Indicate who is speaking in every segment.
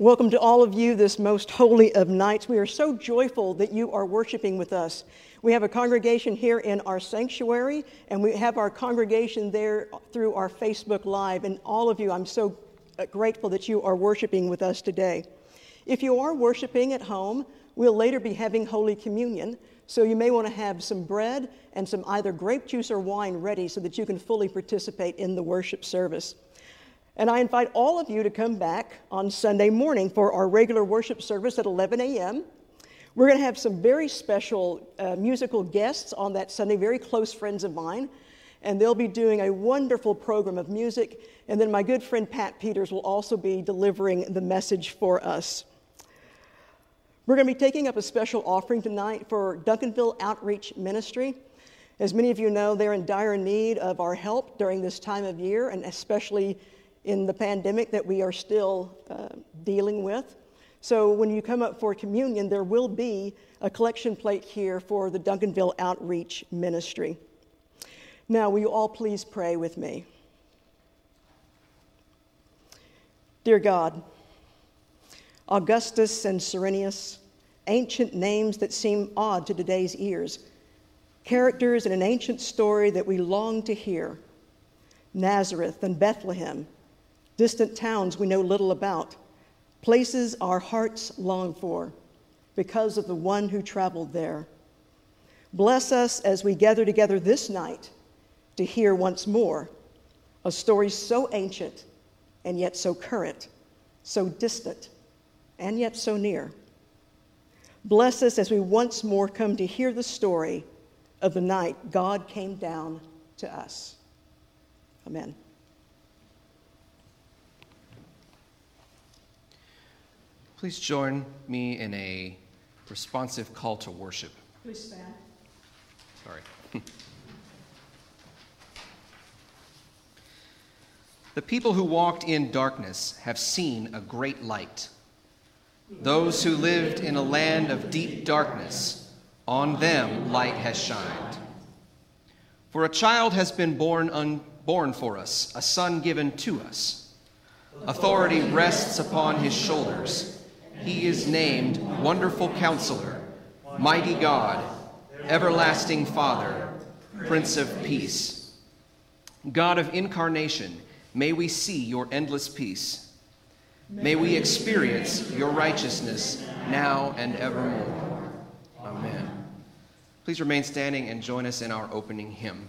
Speaker 1: Welcome to all of you this most holy of nights. We are so joyful that you are worshiping with us. We have a congregation here in our sanctuary, and we have our congregation there through our Facebook Live. And all of you, I'm so uh, grateful that you are worshiping with us today. If you are worshiping at home, we'll later be having Holy Communion. So you may want to have some bread and some either grape juice or wine ready so that you can fully participate in the worship service. And I invite all of you to come back on Sunday morning for our regular worship service at 11 a.m. We're going to have some very special uh, musical guests on that Sunday, very close friends of mine. And they'll be doing a wonderful program of music. And then my good friend Pat Peters will also be delivering the message for us. We're going to be taking up a special offering tonight for Duncanville Outreach Ministry. As many of you know, they're in dire need of our help during this time of year, and especially in the pandemic that we are still uh, dealing with. So when you come up for communion, there will be a collection plate here for the Duncanville Outreach Ministry. Now, will you all please pray with me? Dear God, Augustus and Cyrenius, ancient names that seem odd to today's ears, characters in an ancient story that we long to hear Nazareth and Bethlehem distant towns we know little about, places our hearts long for because of the one who traveled there. Bless us as we gather together this night to hear once more a story so ancient and yet so current, so distant and yet so near. Bless us as we once more come to hear the story of the night God came down to us. Amen.
Speaker 2: Please join me in a responsive call to worship.
Speaker 1: Please stand.
Speaker 2: Sorry. the people who walked in darkness have seen a great light. Those who lived in a land of deep darkness, on them light has shined. For a child has been born, un- born for us, a son given to us. Authority rests upon his shoulders he is named Wonderful Counselor, Mighty God, Everlasting Father, Prince of Peace. God of incarnation, may we see your endless peace. May we experience your righteousness now and evermore. Amen. Please remain standing and join us in our opening hymn.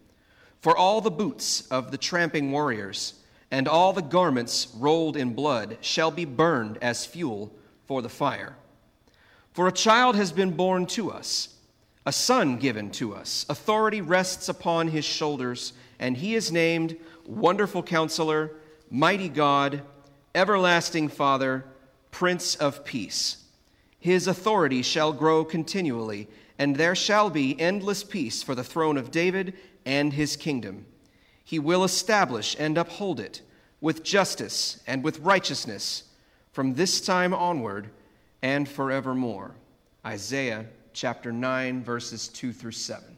Speaker 2: For all the boots of the tramping warriors and all the garments rolled in blood shall be burned as fuel for the fire. For a child has been born to us, a son given to us. Authority rests upon his shoulders, and he is named Wonderful Counselor, Mighty God, Everlasting Father, Prince of Peace. His authority shall grow continually, and there shall be endless peace for the throne of David and his kingdom. He will establish and uphold it with justice and with righteousness from this time onward and forevermore. Isaiah chapter 9, verses 2 through 7.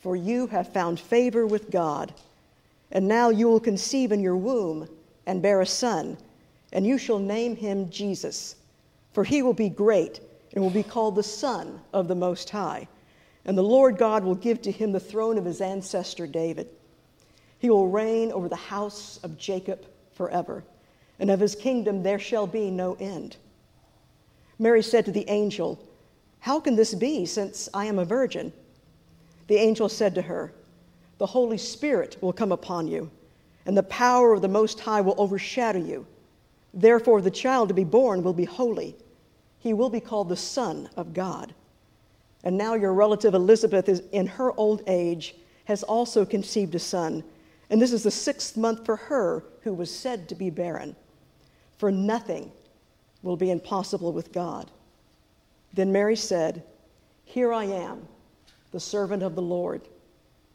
Speaker 1: for you have found favor with God. And now you will conceive in your womb and bear a son, and you shall name him Jesus. For he will be great and will be called the Son of the Most High. And the Lord God will give to him the throne of his ancestor David. He will reign over the house of Jacob forever, and of his kingdom there shall be no end. Mary said to the angel, How can this be, since I am a virgin? The angel said to her, The Holy Spirit will come upon you, and the power of the Most High will overshadow you. Therefore, the child to be born will be holy. He will be called the Son of God. And now your relative Elizabeth is in her old age has also conceived a son, and this is the sixth month for her who was said to be barren. For nothing will be impossible with God. Then Mary said, Here I am the servant of the Lord.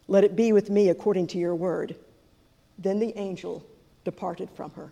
Speaker 1: Let it be with me according to your word. Then the angel departed from her.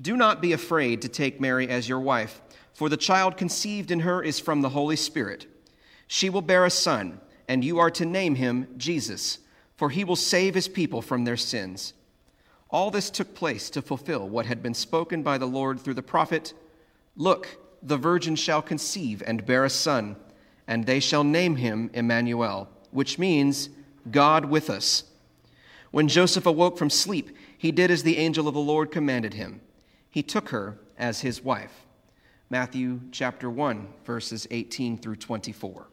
Speaker 2: do not be afraid to take Mary as your wife, for the child conceived in her is from the Holy Spirit. She will bear a son, and you are to name him Jesus, for he will save his people from their sins. All this took place to fulfill what had been spoken by the Lord through the prophet Look, the virgin shall conceive and bear a son, and they shall name him Emmanuel, which means God with us. When Joseph awoke from sleep, he did as the angel of the Lord commanded him he took her as his wife. Matthew chapter 1, verses 18 through 24.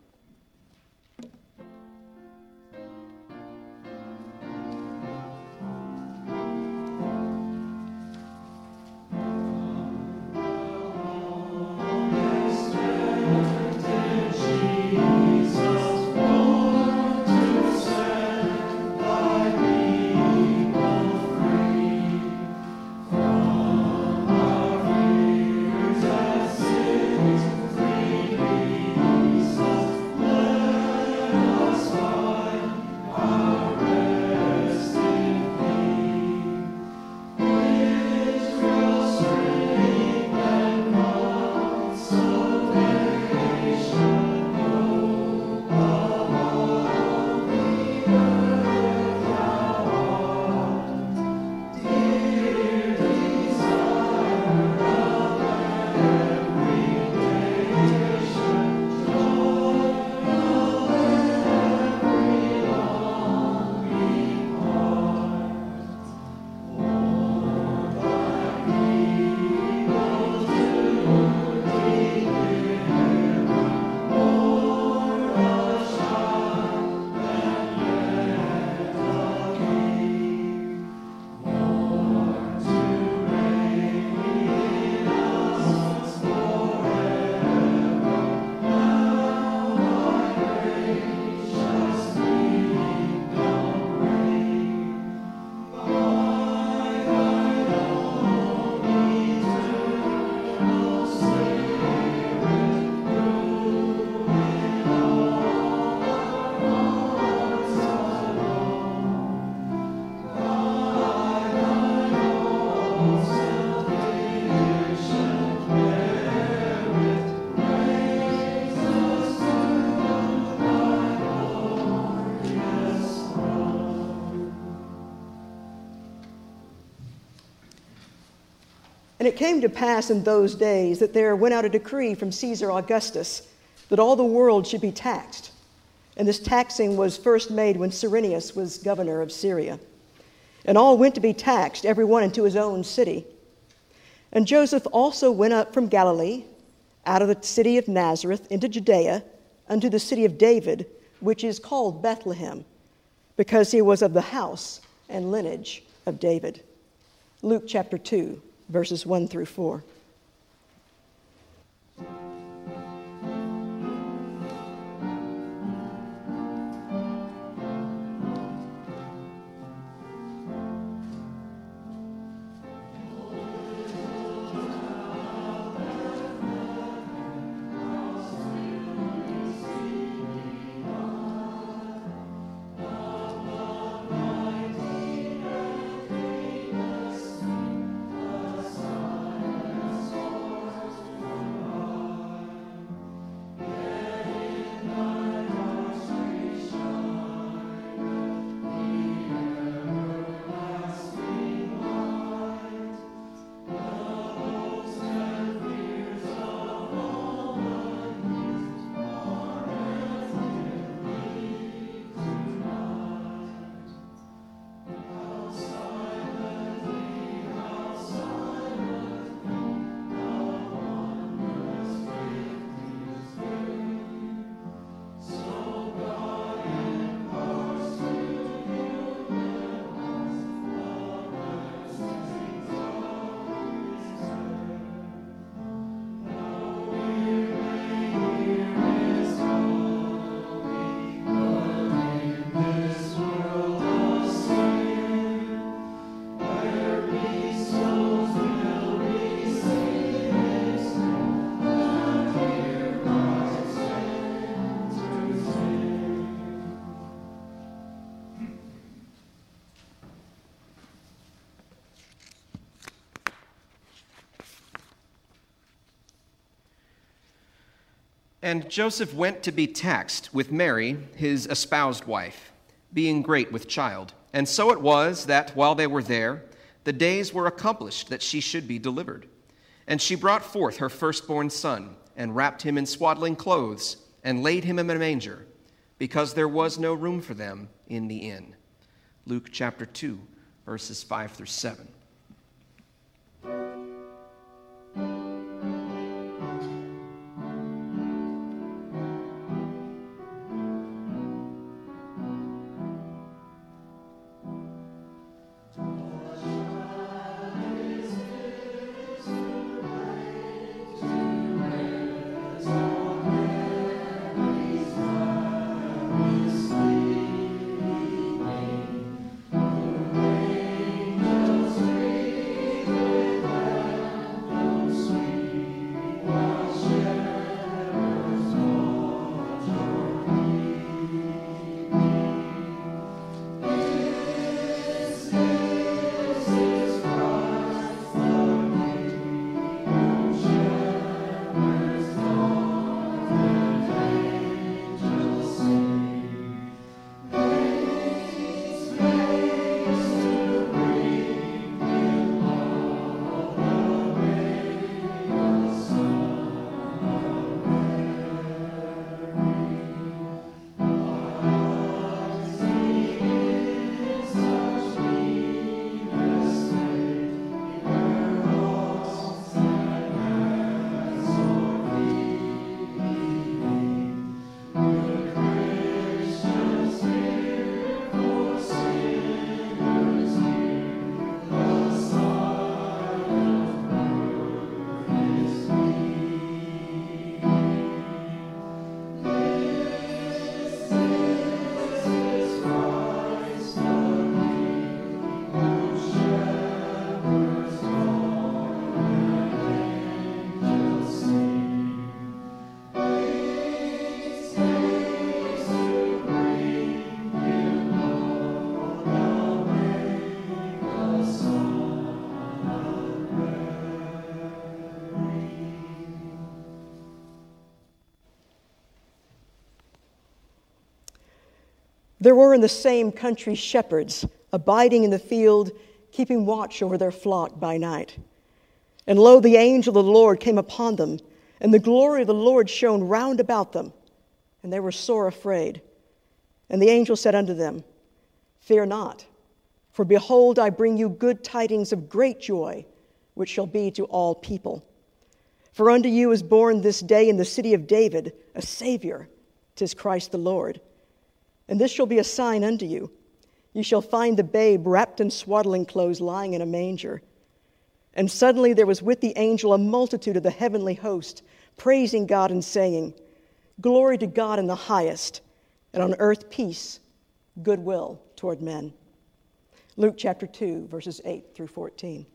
Speaker 1: And it came to pass in those days that there went out a decree from Caesar Augustus that all the world should be taxed. And this taxing was first made when Cyrenius was governor of Syria. And all went to be taxed, every one into his own city. And Joseph also went up from Galilee, out of the city of Nazareth, into Judea, unto the city of David, which is called Bethlehem, because he was of the house and lineage of David. Luke chapter 2 verses 1 through 4.
Speaker 2: And Joseph went to be taxed with Mary, his espoused wife, being great with child. And so it was that while they were there, the days were accomplished that she should be delivered. And she brought forth her firstborn son, and wrapped him in swaddling clothes, and laid him in a manger, because there was no room for them in the inn. Luke chapter 2, verses 5 through 7.
Speaker 1: There were in the same country shepherds abiding in the field, keeping watch over their flock by night. And lo, the angel of the Lord came upon them, and the glory of the Lord shone round about them, and they were sore afraid. And the angel said unto them, Fear not, for behold, I bring you good tidings of great joy, which shall be to all people. For unto you is born this day in the city of David a Savior, tis Christ the Lord. And this shall be a sign unto you. You shall find the babe wrapped in swaddling clothes lying in a manger. And suddenly there was with the angel a multitude of the heavenly host, praising God and saying, Glory to God in the highest, and on earth peace, goodwill toward men. Luke chapter 2, verses 8 through 14.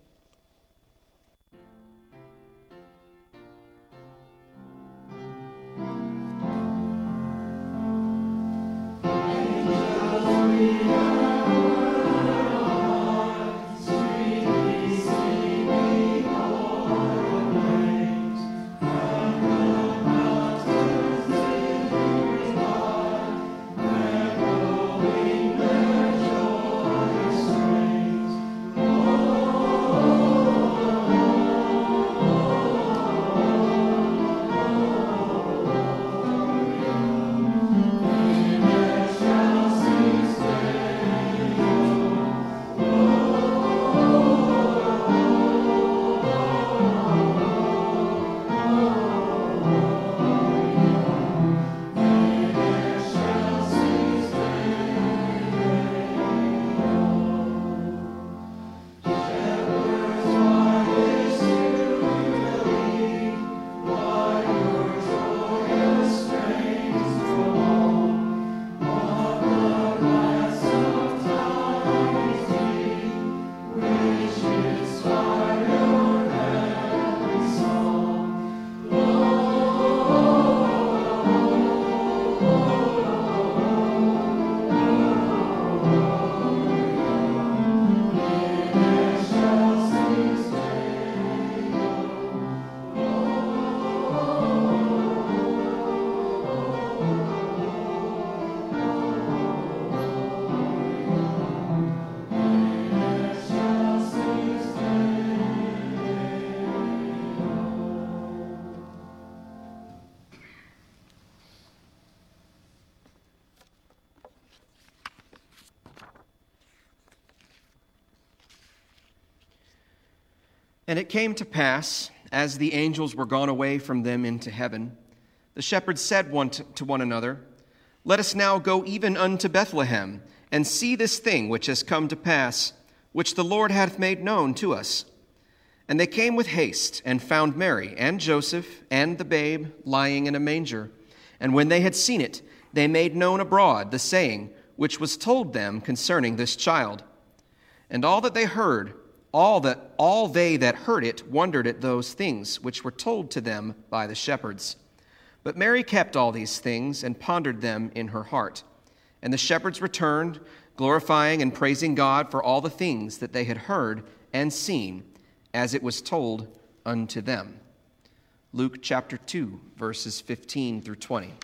Speaker 2: And it came to pass, as the angels were gone away from them into heaven, the shepherds said one to one another, Let us now go even unto Bethlehem, and see this thing which has come to pass, which the Lord hath made known to us. And they came with haste, and found Mary and Joseph and the babe lying in a manger. And when they had seen it, they made known abroad the saying which was told them concerning this child. And all that they heard, all that all they that heard it wondered at those things which were told to them by the shepherds. But Mary kept all these things and pondered them in her heart. And the shepherds returned, glorifying and praising God for all the things that they had heard and seen, as it was told unto them. Luke chapter 2, verses 15 through 20.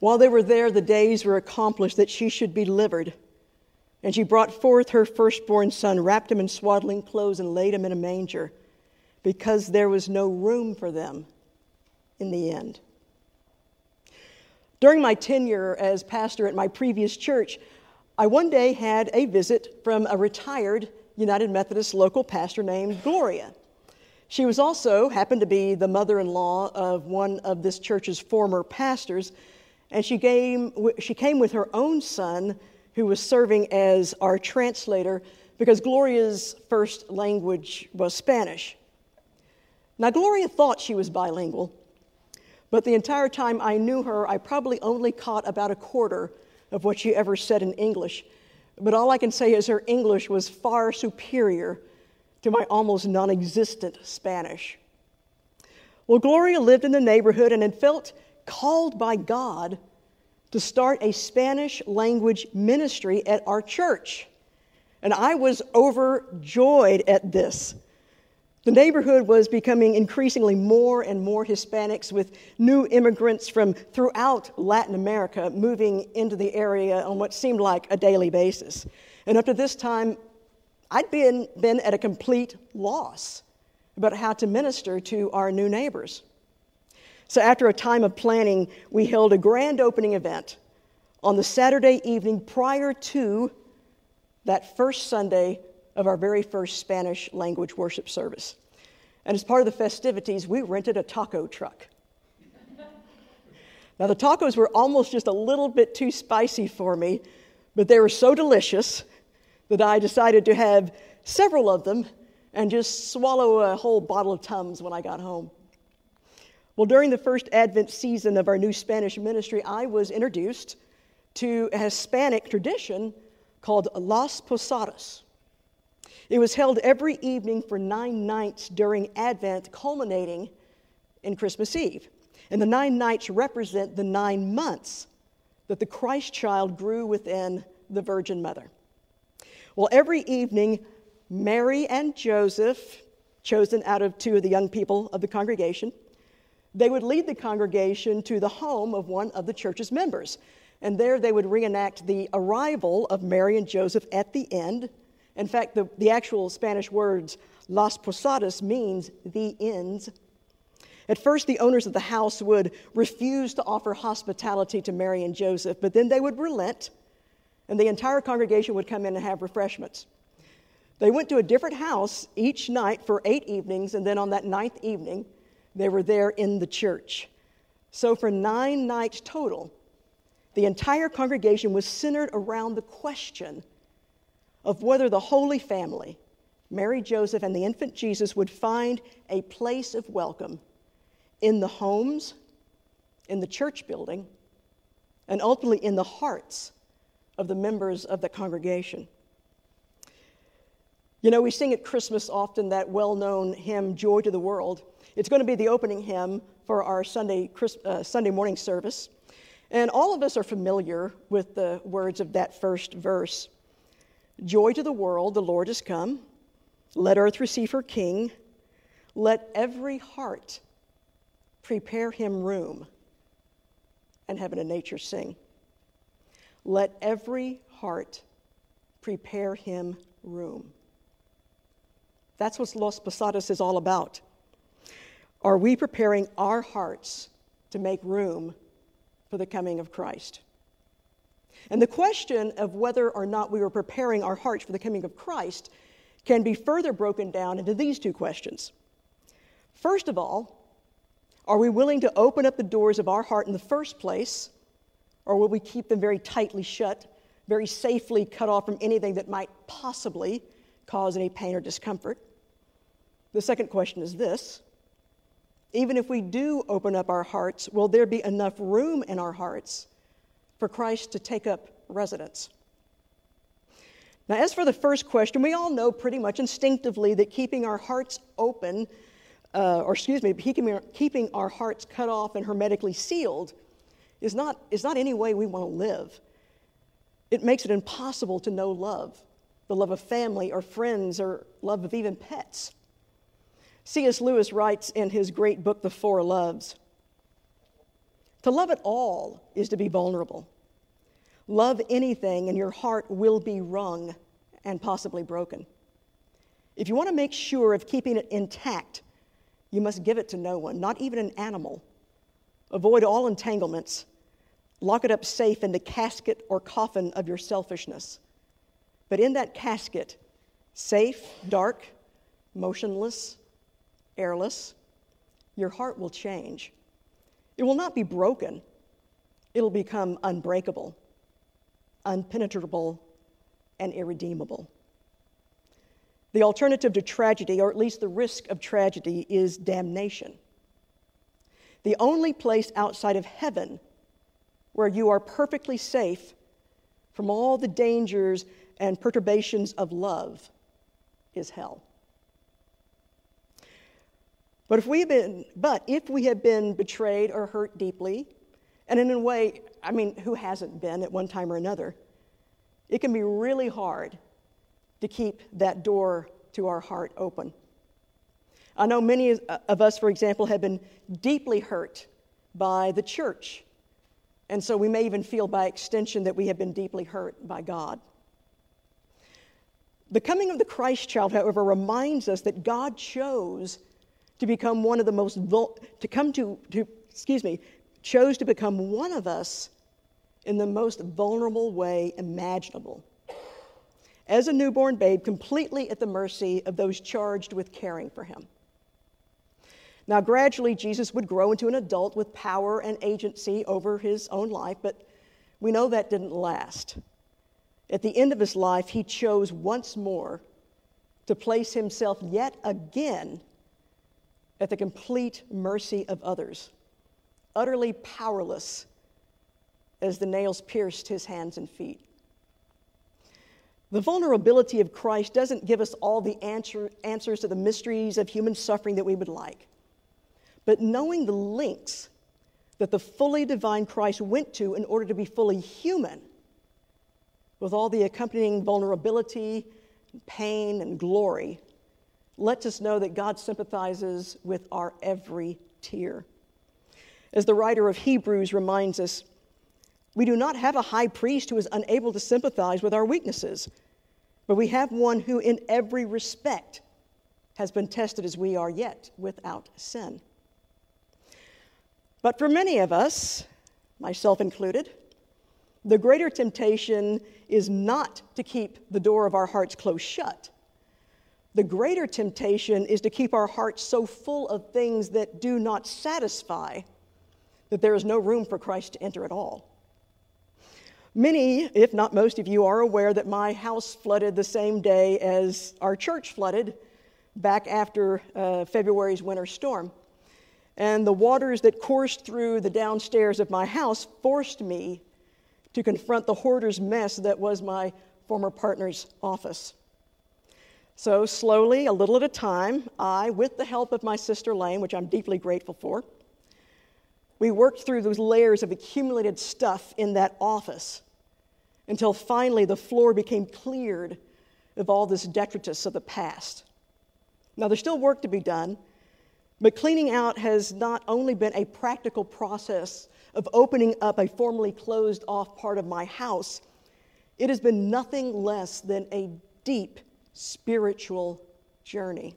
Speaker 1: While they were there, the days were accomplished that she should be delivered. And she brought forth her firstborn son, wrapped him in swaddling clothes, and laid him in a manger, because there was no room for them in the end. During my tenure as pastor at my previous church, I one day had a visit from a retired United Methodist local pastor named Gloria. She was also happened to be the mother-in-law of one of this church's former pastors, and she came, she came with her own son, who was serving as our translator, because Gloria's first language was Spanish. Now, Gloria thought she was bilingual, but the entire time I knew her, I probably only caught about a quarter of what she ever said in English. But all I can say is her English was far superior to my almost non existent Spanish. Well, Gloria lived in the neighborhood and had felt called by God to start a Spanish language ministry at our church. And I was overjoyed at this. The neighborhood was becoming increasingly more and more Hispanics, with new immigrants from throughout Latin America moving into the area on what seemed like a daily basis. And up to this time, I'd been, been at a complete loss about how to minister to our new neighbors. So, after a time of planning, we held a grand opening event on the Saturday evening prior to that first Sunday of our very first Spanish language worship service. And as part of the festivities, we rented a taco truck. now, the tacos were almost just a little bit too spicy for me, but they were so delicious that I decided to have several of them and just swallow a whole bottle of Tums when I got home. Well, during the first Advent season of our new Spanish ministry, I was introduced to a Hispanic tradition called Las Posadas. It was held every evening for nine nights during Advent, culminating in Christmas Eve. And the nine nights represent the nine months that the Christ child grew within the Virgin Mother. Well, every evening, Mary and Joseph, chosen out of two of the young people of the congregation, they would lead the congregation to the home of one of the church's members. And there they would reenact the arrival of Mary and Joseph at the end. In fact, the, the actual Spanish words, Las Posadas, means the ends. At first, the owners of the house would refuse to offer hospitality to Mary and Joseph, but then they would relent, and the entire congregation would come in and have refreshments. They went to a different house each night for eight evenings, and then on that ninth evening, they were there in the church. So, for nine nights total, the entire congregation was centered around the question of whether the Holy Family, Mary, Joseph, and the infant Jesus, would find a place of welcome in the homes, in the church building, and ultimately in the hearts of the members of the congregation. You know, we sing at Christmas often that well known hymn, Joy to the World. It's going to be the opening hymn for our Sunday, uh, Sunday morning service. And all of us are familiar with the words of that first verse Joy to the world, the Lord has come. Let earth receive her King. Let every heart prepare him room. And heaven and nature sing. Let every heart prepare him room. That's what Los Posadas is all about. Are we preparing our hearts to make room for the coming of Christ? And the question of whether or not we are preparing our hearts for the coming of Christ can be further broken down into these two questions. First of all, are we willing to open up the doors of our heart in the first place, or will we keep them very tightly shut, very safely cut off from anything that might possibly cause any pain or discomfort? The second question is this even if we do open up our hearts, will there be enough room in our hearts for Christ to take up residence? Now, as for the first question, we all know pretty much instinctively that keeping our hearts open, uh, or excuse me, keeping, our hearts cut off and hermetically sealed is not, is not any way we want to live. It makes it impossible to know love, the love of family or friends or love of even pets. C.S. Lewis writes in his great book, The Four Loves To love at all is to be vulnerable. Love anything, and your heart will be wrung and possibly broken. If you want to make sure of keeping it intact, you must give it to no one, not even an animal. Avoid all entanglements. Lock it up safe in the casket or coffin of your selfishness. But in that casket, safe, dark, motionless, airless, your heart will change. It will not be broken, it'll become unbreakable, unpenetrable, and irredeemable. The alternative to tragedy, or at least the risk of tragedy, is damnation. The only place outside of heaven where you are perfectly safe from all the dangers and perturbations of love is hell. But if we have been, but if we have been betrayed or hurt deeply, and in a way, I mean, who hasn't been at one time or another, it can be really hard to keep that door to our heart open. I know many of us, for example, have been deeply hurt by the church. And so we may even feel by extension that we have been deeply hurt by God. The coming of the Christ child, however, reminds us that God chose to become one of the most, vul- to come to, to, excuse me, chose to become one of us in the most vulnerable way imaginable. As a newborn babe, completely at the mercy of those charged with caring for him. Now, gradually, Jesus would grow into an adult with power and agency over his own life, but we know that didn't last. At the end of his life, he chose once more to place himself yet again at the complete mercy of others, utterly powerless as the nails pierced his hands and feet. The vulnerability of Christ doesn't give us all the answer, answers to the mysteries of human suffering that we would like. But knowing the links that the fully divine Christ went to in order to be fully human, with all the accompanying vulnerability, pain, and glory, lets us know that God sympathizes with our every tear. As the writer of Hebrews reminds us, we do not have a high priest who is unable to sympathize with our weaknesses, but we have one who, in every respect, has been tested as we are yet without sin. But for many of us, myself included, the greater temptation is not to keep the door of our hearts closed shut. The greater temptation is to keep our hearts so full of things that do not satisfy that there is no room for Christ to enter at all. Many, if not most of you, are aware that my house flooded the same day as our church flooded back after uh, February's winter storm. And the waters that coursed through the downstairs of my house forced me to confront the hoarder's mess that was my former partner's office. So, slowly, a little at a time, I, with the help of my sister Lane, which I'm deeply grateful for, we worked through those layers of accumulated stuff in that office until finally the floor became cleared of all this detritus of the past. Now, there's still work to be done, but cleaning out has not only been a practical process of opening up a formerly closed off part of my house, it has been nothing less than a deep spiritual journey.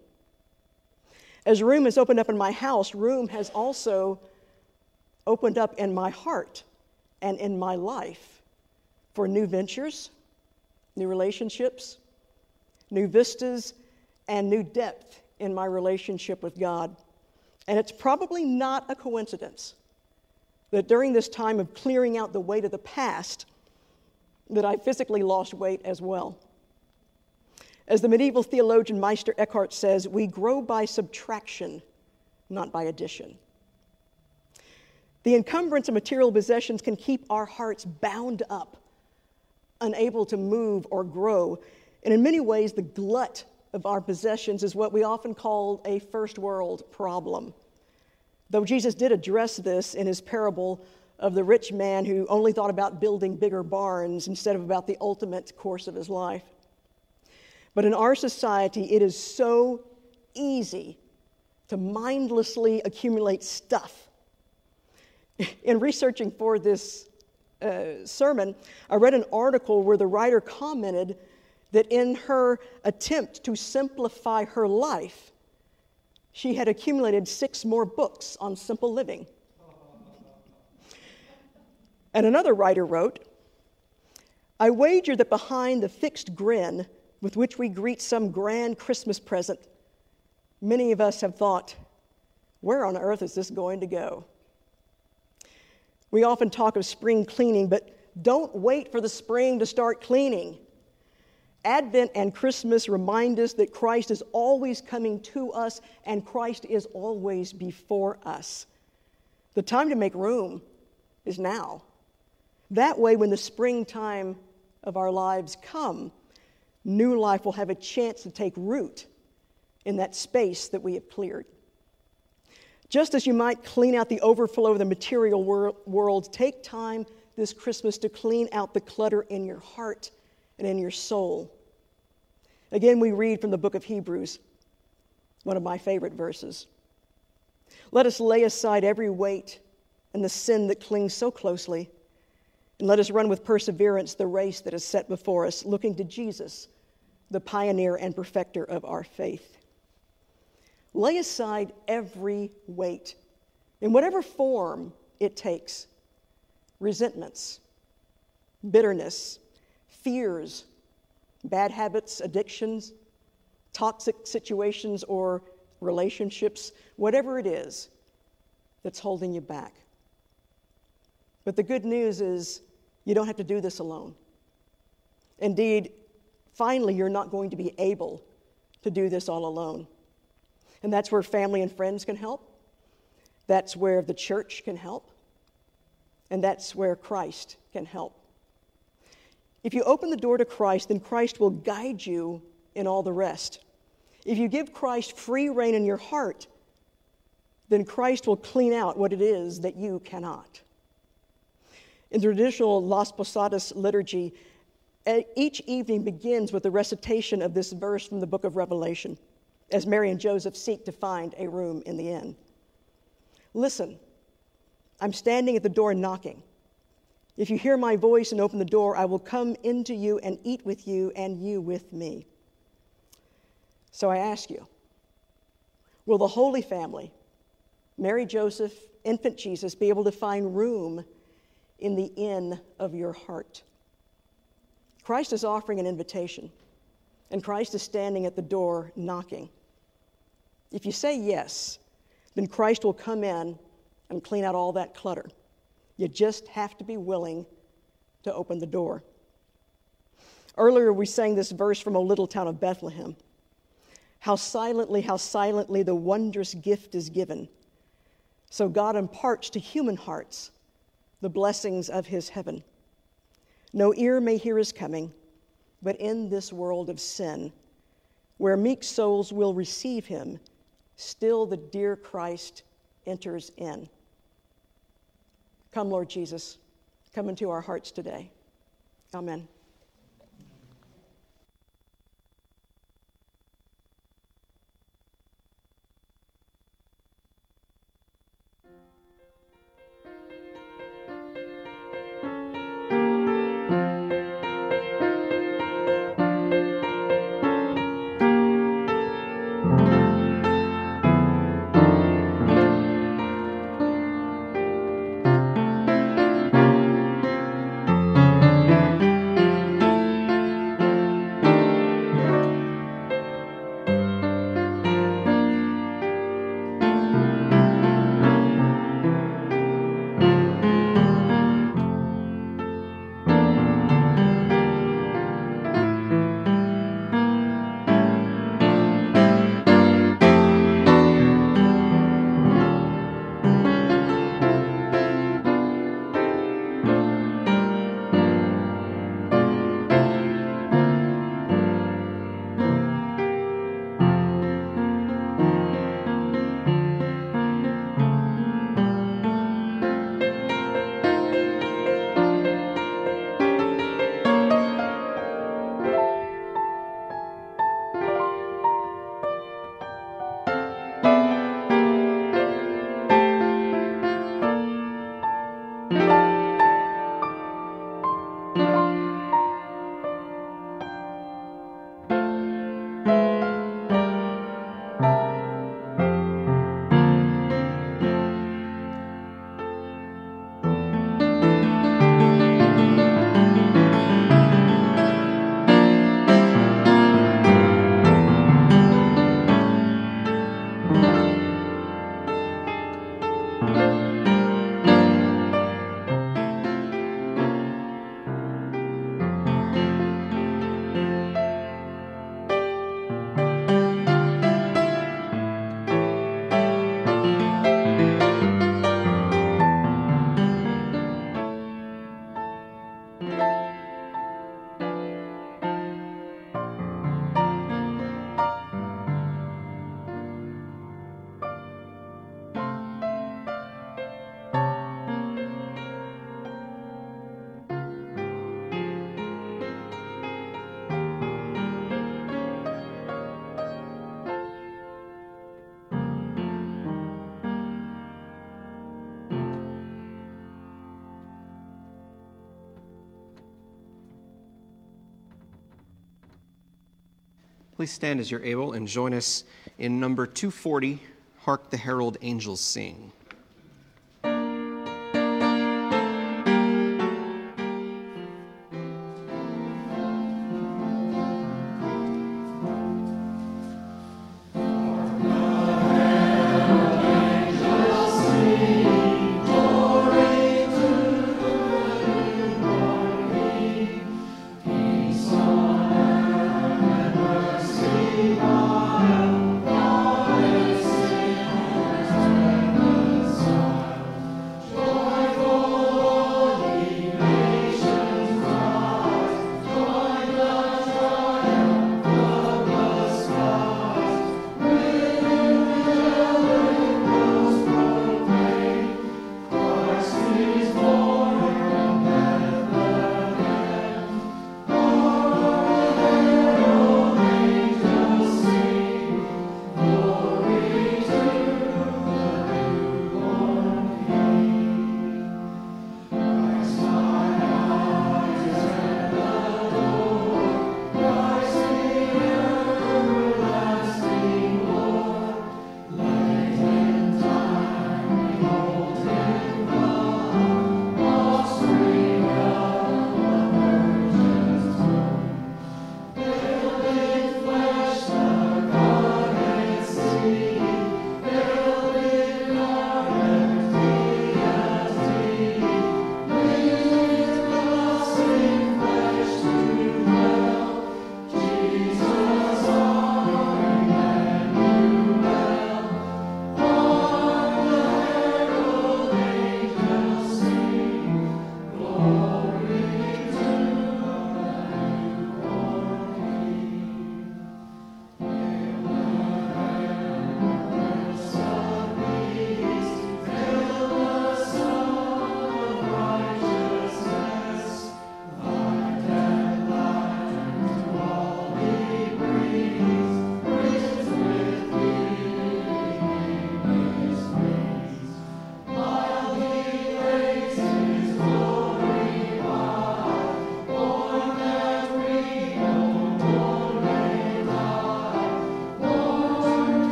Speaker 1: As room has opened up in my house, room has also opened up in my heart and in my life for new ventures, new relationships, new vistas, and new depth in my relationship with God. And it's probably not a coincidence that during this time of clearing out the weight of the past, that I physically lost weight as well. As the medieval theologian Meister Eckhart says, we grow by subtraction, not by addition. The encumbrance of material possessions can keep our hearts bound up unable to move or grow. And in many ways, the glut of our possessions is what we often call a first world problem. Though Jesus did address this in his parable of the rich man who only thought about building bigger barns instead of about the ultimate course of his life. But in our society, it is so easy to mindlessly accumulate stuff. In researching for this uh, sermon, I read an article where the writer commented that in her attempt to simplify her life, she had accumulated six more books on simple living. And another writer wrote, I wager that behind the fixed grin with which we greet some grand Christmas present, many of us have thought, where on earth is this going to go? We often talk of spring cleaning, but don't wait for the spring to start cleaning. Advent and Christmas remind us that Christ is always coming to us and Christ is always before us. The time to make room is now. That way, when the springtime of our lives come, new life will have a chance to take root in that space that we have cleared. Just as you might clean out the overflow of the material wor- world, take time this Christmas to clean out the clutter in your heart and in your soul. Again, we read from the book of Hebrews, one of my favorite verses. Let us lay aside every weight and the sin that clings so closely, and let us run with perseverance the race that is set before us, looking to Jesus, the pioneer and perfecter of our faith. Lay aside every weight, in whatever form it takes resentments, bitterness, fears, bad habits, addictions, toxic situations or relationships, whatever it is that's holding you back. But the good news is you don't have to do this alone. Indeed, finally, you're not going to be able to do this all alone. And that's where family and friends can help. That's where the church can help. And that's where Christ can help. If you open the door to Christ, then Christ will guide you in all the rest. If you give Christ free reign in your heart, then Christ will clean out what it is that you cannot. In the traditional Las Posadas liturgy, each evening begins with a recitation of this verse from the book of Revelation as Mary and Joseph seek to find a room in the inn. Listen, I'm standing at the door knocking. If you hear my voice and open the door, I will come into you and eat with you, and you with me. So I ask you will the Holy Family, Mary, Joseph, infant Jesus, be able to find room in the inn of your heart? Christ is offering an invitation, and Christ is standing at the door knocking. If you say yes, then Christ will come in and clean out all that clutter. You just have to be willing to open the door. Earlier, we sang this verse from O Little Town of Bethlehem. How silently, how silently the wondrous gift is given. So God imparts to human hearts the blessings of his heaven. No ear may hear his coming, but in this world of sin, where meek souls will receive him, still the dear Christ enters in. Come, Lord Jesus, come into our hearts today. Amen.
Speaker 2: Please stand as you're able and join us in number 240 Hark the Herald Angels Sing.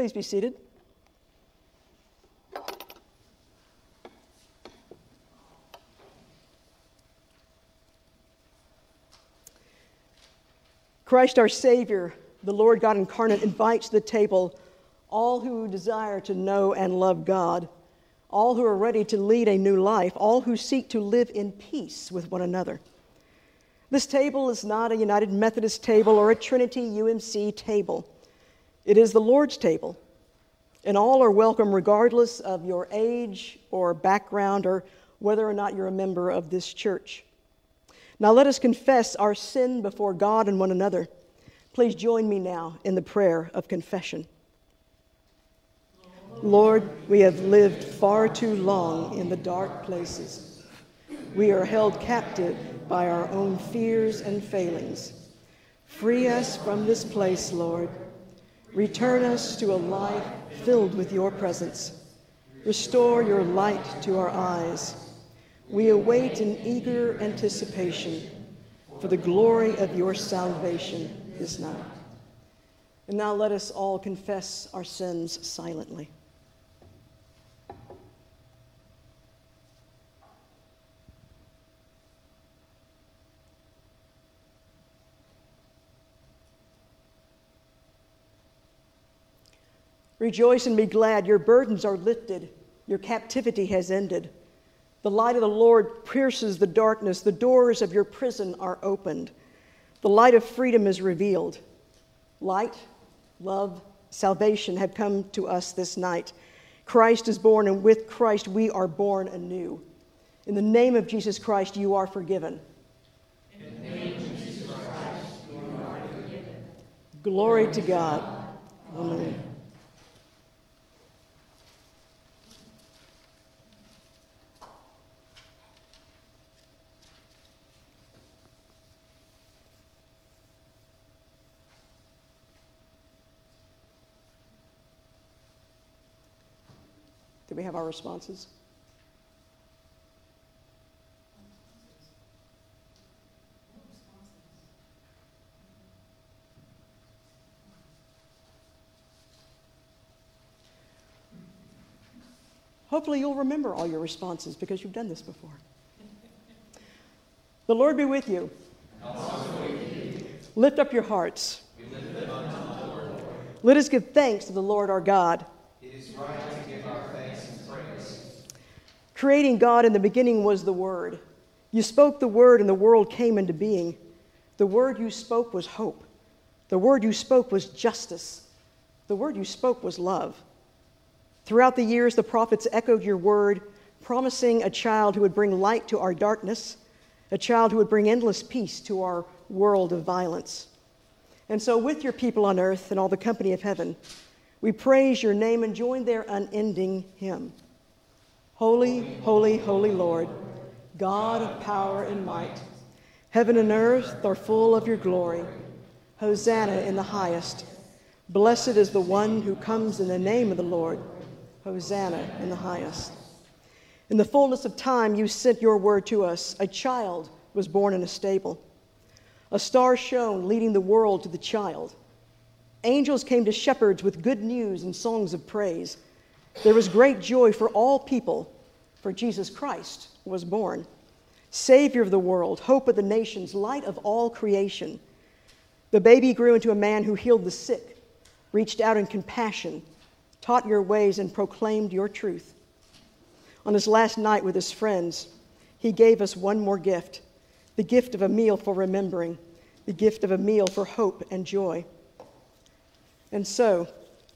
Speaker 1: Please be seated. Christ our Savior, the Lord God incarnate, invites to the table all who desire to know and love God, all who are ready to lead a new life, all who seek to live in peace with one another. This table is not a United Methodist table or a Trinity UMC table. It is the Lord's table, and all are welcome regardless of your age or background or whether or not you're a member of this church. Now let us confess our sin before God and one another. Please join me now in the prayer of confession. Lord, we have lived far too long in the dark places. We are held captive by our own fears and failings. Free us from this place, Lord. Return us to a life filled with your presence. Restore your light to our eyes we await in eager anticipation for the glory of your salvation is night. And now let us all confess our sins silently. Rejoice and be glad. Your burdens are lifted, your captivity has ended. The light of the Lord pierces the darkness. The doors of your prison are opened. The light of freedom is revealed. Light, love, salvation have come to us this night. Christ is born, and with Christ we are born anew. In the name of Jesus Christ, you are forgiven. Forgiven. Glory to God. Amen. Do we have our responses? Hopefully, you'll remember all your responses because you've done this before. The Lord be with you. Lift up your hearts. Let us give thanks to the Lord our God. It is right Creating God in the beginning was the Word. You spoke the Word, and the world came into being. The Word you spoke was hope. The Word you spoke was justice. The Word you spoke was love. Throughout the years, the prophets echoed your Word, promising a child who would bring light to our darkness, a child who would bring endless peace to our world of violence. And so, with your people on earth and all the company of heaven, we praise your name and join their unending hymn. Holy, holy, holy Lord, God of power and might, heaven and earth are full of your glory. Hosanna in the highest. Blessed is the one who comes in the name of the Lord. Hosanna in the highest. In the fullness of time, you sent your word to us. A child was born in a stable. A star shone, leading the world to the child. Angels came to shepherds with good news and songs of praise. There was great joy for all people, for Jesus Christ was born, Savior of the world, hope of the nations, light of all creation. The baby grew into a man who healed the sick, reached out in compassion, taught your ways, and proclaimed your truth. On his last night with his friends, he gave us one more gift the gift of a meal for remembering, the gift of a meal for hope and joy. And so,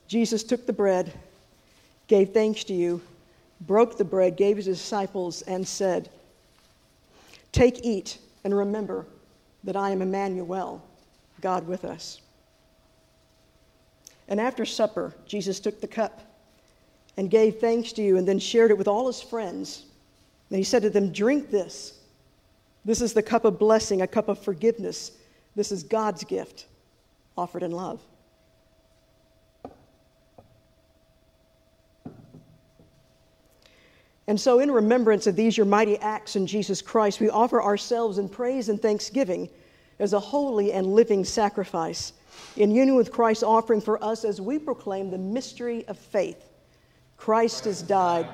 Speaker 1: Jesus took the bread gave thanks to you, broke the bread, gave his disciples, and said, Take, eat, and remember that I am Emmanuel, God with us. And after supper, Jesus took the cup and gave thanks to you, and then shared it with all his friends. And he said to them, Drink this. This is the cup of blessing, a cup of forgiveness. This is God's gift offered in love. And so, in remembrance of these your mighty acts in Jesus Christ, we offer ourselves in praise and thanksgiving as a holy and living sacrifice. in union with Christ's offering for us as we proclaim the mystery of faith. Christ has died,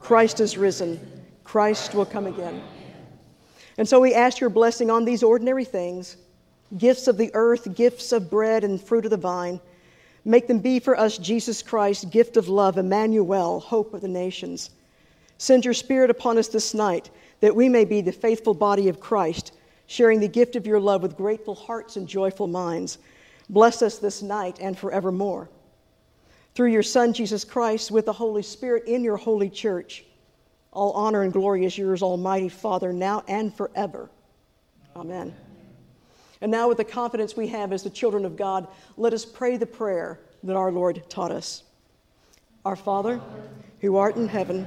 Speaker 1: Christ has risen, Christ will come again. And so we ask your blessing on these ordinary things gifts of the earth, gifts of bread and fruit of the vine. Make them be for us Jesus Christ, gift of love, Emmanuel, hope of the nations. Send your Spirit upon us this night that we may be the faithful body of Christ, sharing the gift of your love with grateful hearts and joyful minds. Bless us this night and forevermore. Through your Son, Jesus Christ, with the Holy Spirit in your holy church, all honor and glory is yours, Almighty Father, now and forever. Amen. And now, with the confidence we have as the children of God, let us pray the prayer that our Lord taught us. Our Father, who art in heaven,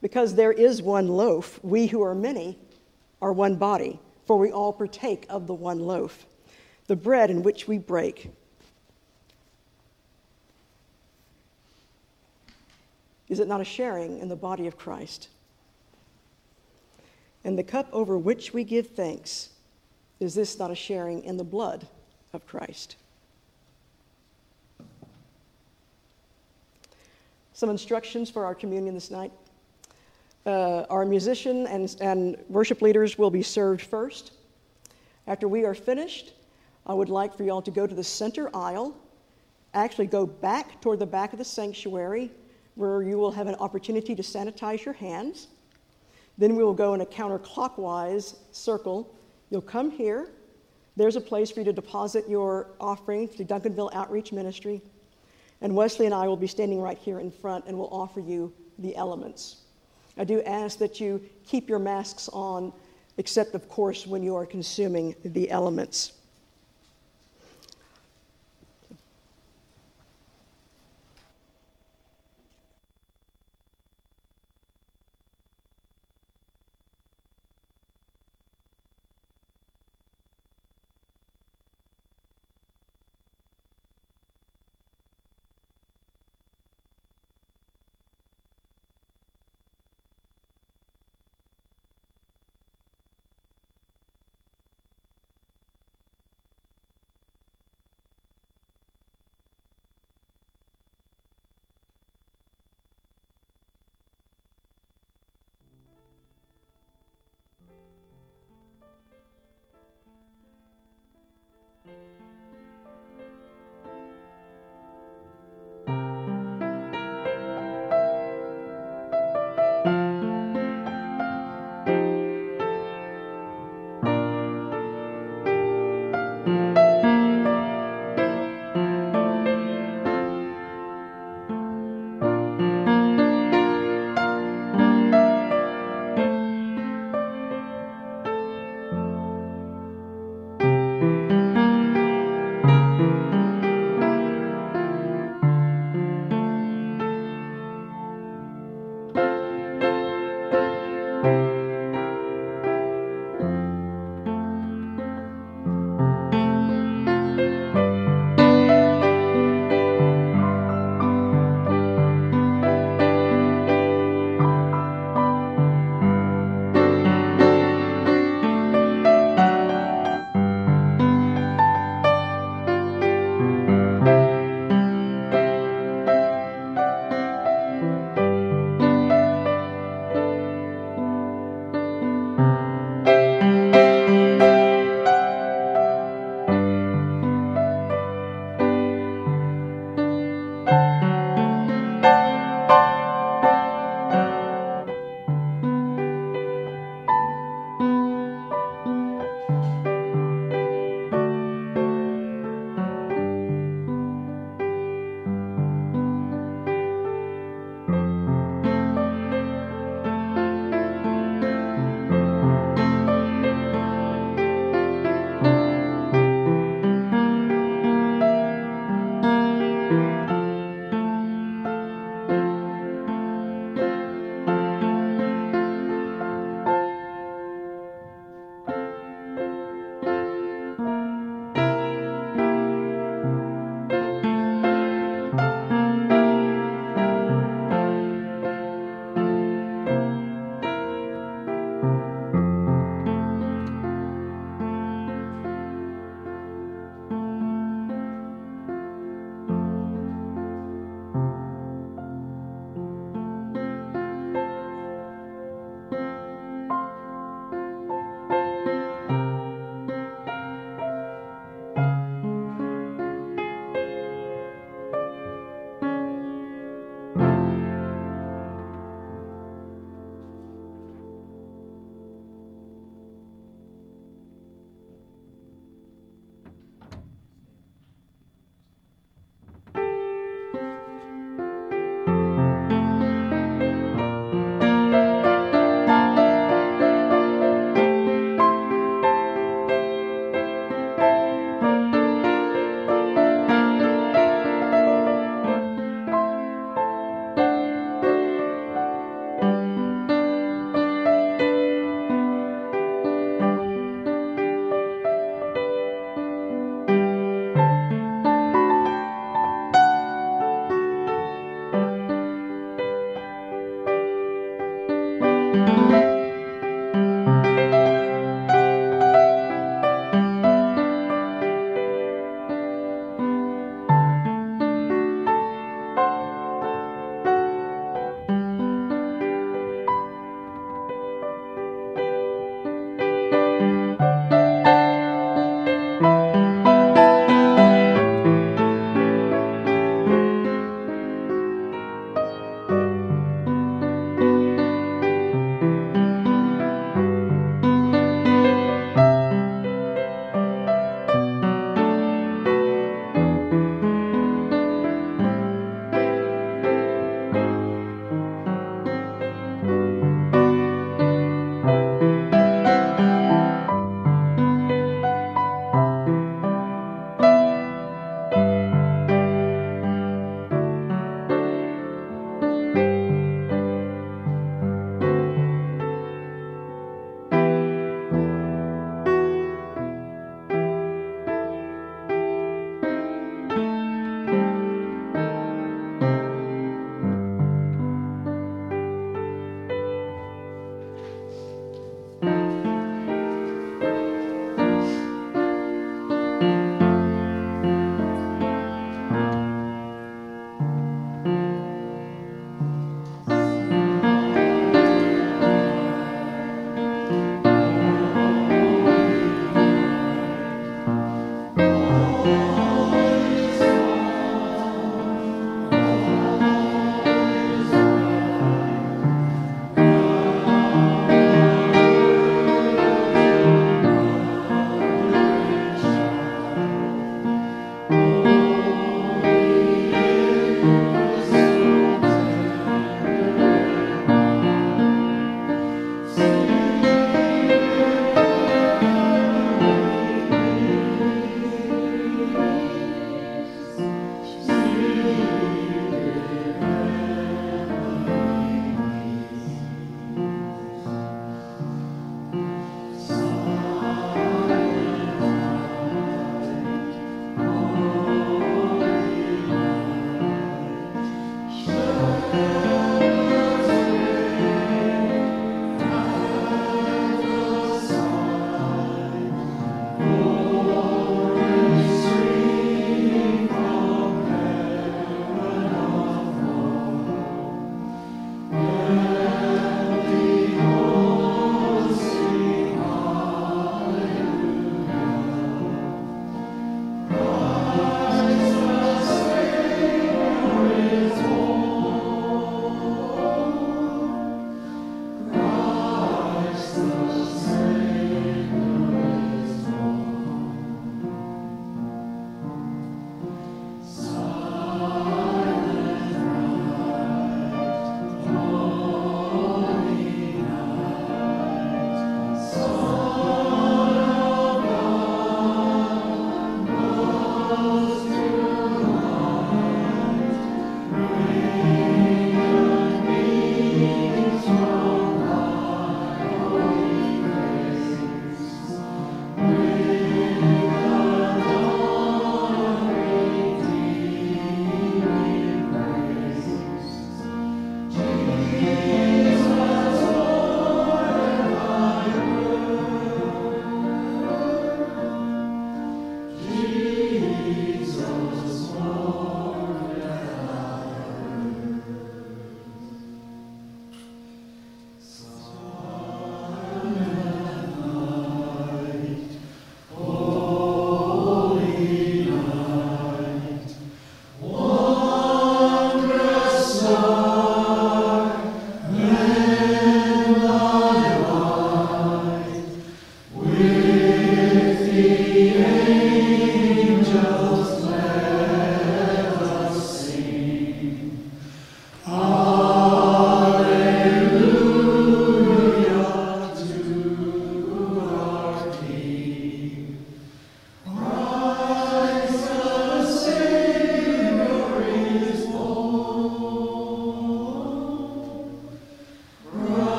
Speaker 1: Because there is one loaf, we who are many are one body, for we all partake of the one loaf. The bread in which we break Is it not a sharing in the body of Christ? And the cup over which we give thanks, is this not a sharing in the blood of Christ? Some instructions for our communion this night. Uh, our musician and, and worship leaders will be served first. After we are finished, I would like for you all to go to the center aisle, actually go back toward the back of the sanctuary, where you will have an opportunity to sanitize your hands. Then we will go in a counterclockwise circle. You'll come here. There's a place for you to deposit your offering to Duncanville Outreach Ministry. And Wesley and I will be standing right here in front and we'll offer you the elements. I do ask that you keep your masks on, except, of course, when you are consuming the elements.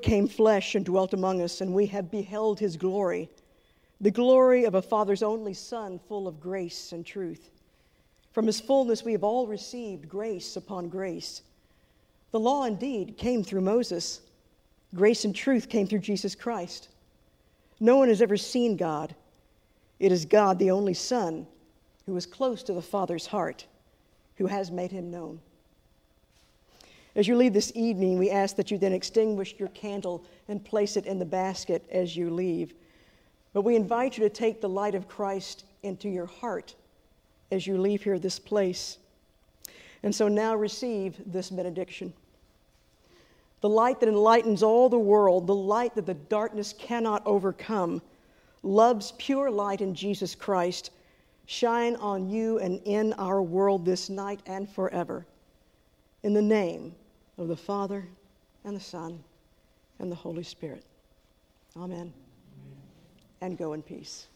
Speaker 1: Became flesh and dwelt among us, and we have beheld his glory, the glory of a Father's only Son, full of grace and truth. From his fullness we have all received grace upon grace. The law indeed came through Moses, grace and truth came through Jesus Christ. No one has ever seen God. It is God, the only Son, who is close to the Father's heart, who has made him known. As you leave this evening, we ask that you then extinguish your candle and place it in the basket as you leave. But we invite you to take the light of Christ into your heart as you leave here this place. And so now receive this benediction. The light that enlightens all the world, the light that the darkness cannot overcome, love's pure light in Jesus Christ, shine on you and in our world this night and forever. In the name of the Father, and the Son, and the Holy Spirit. Amen. Amen. And go in peace.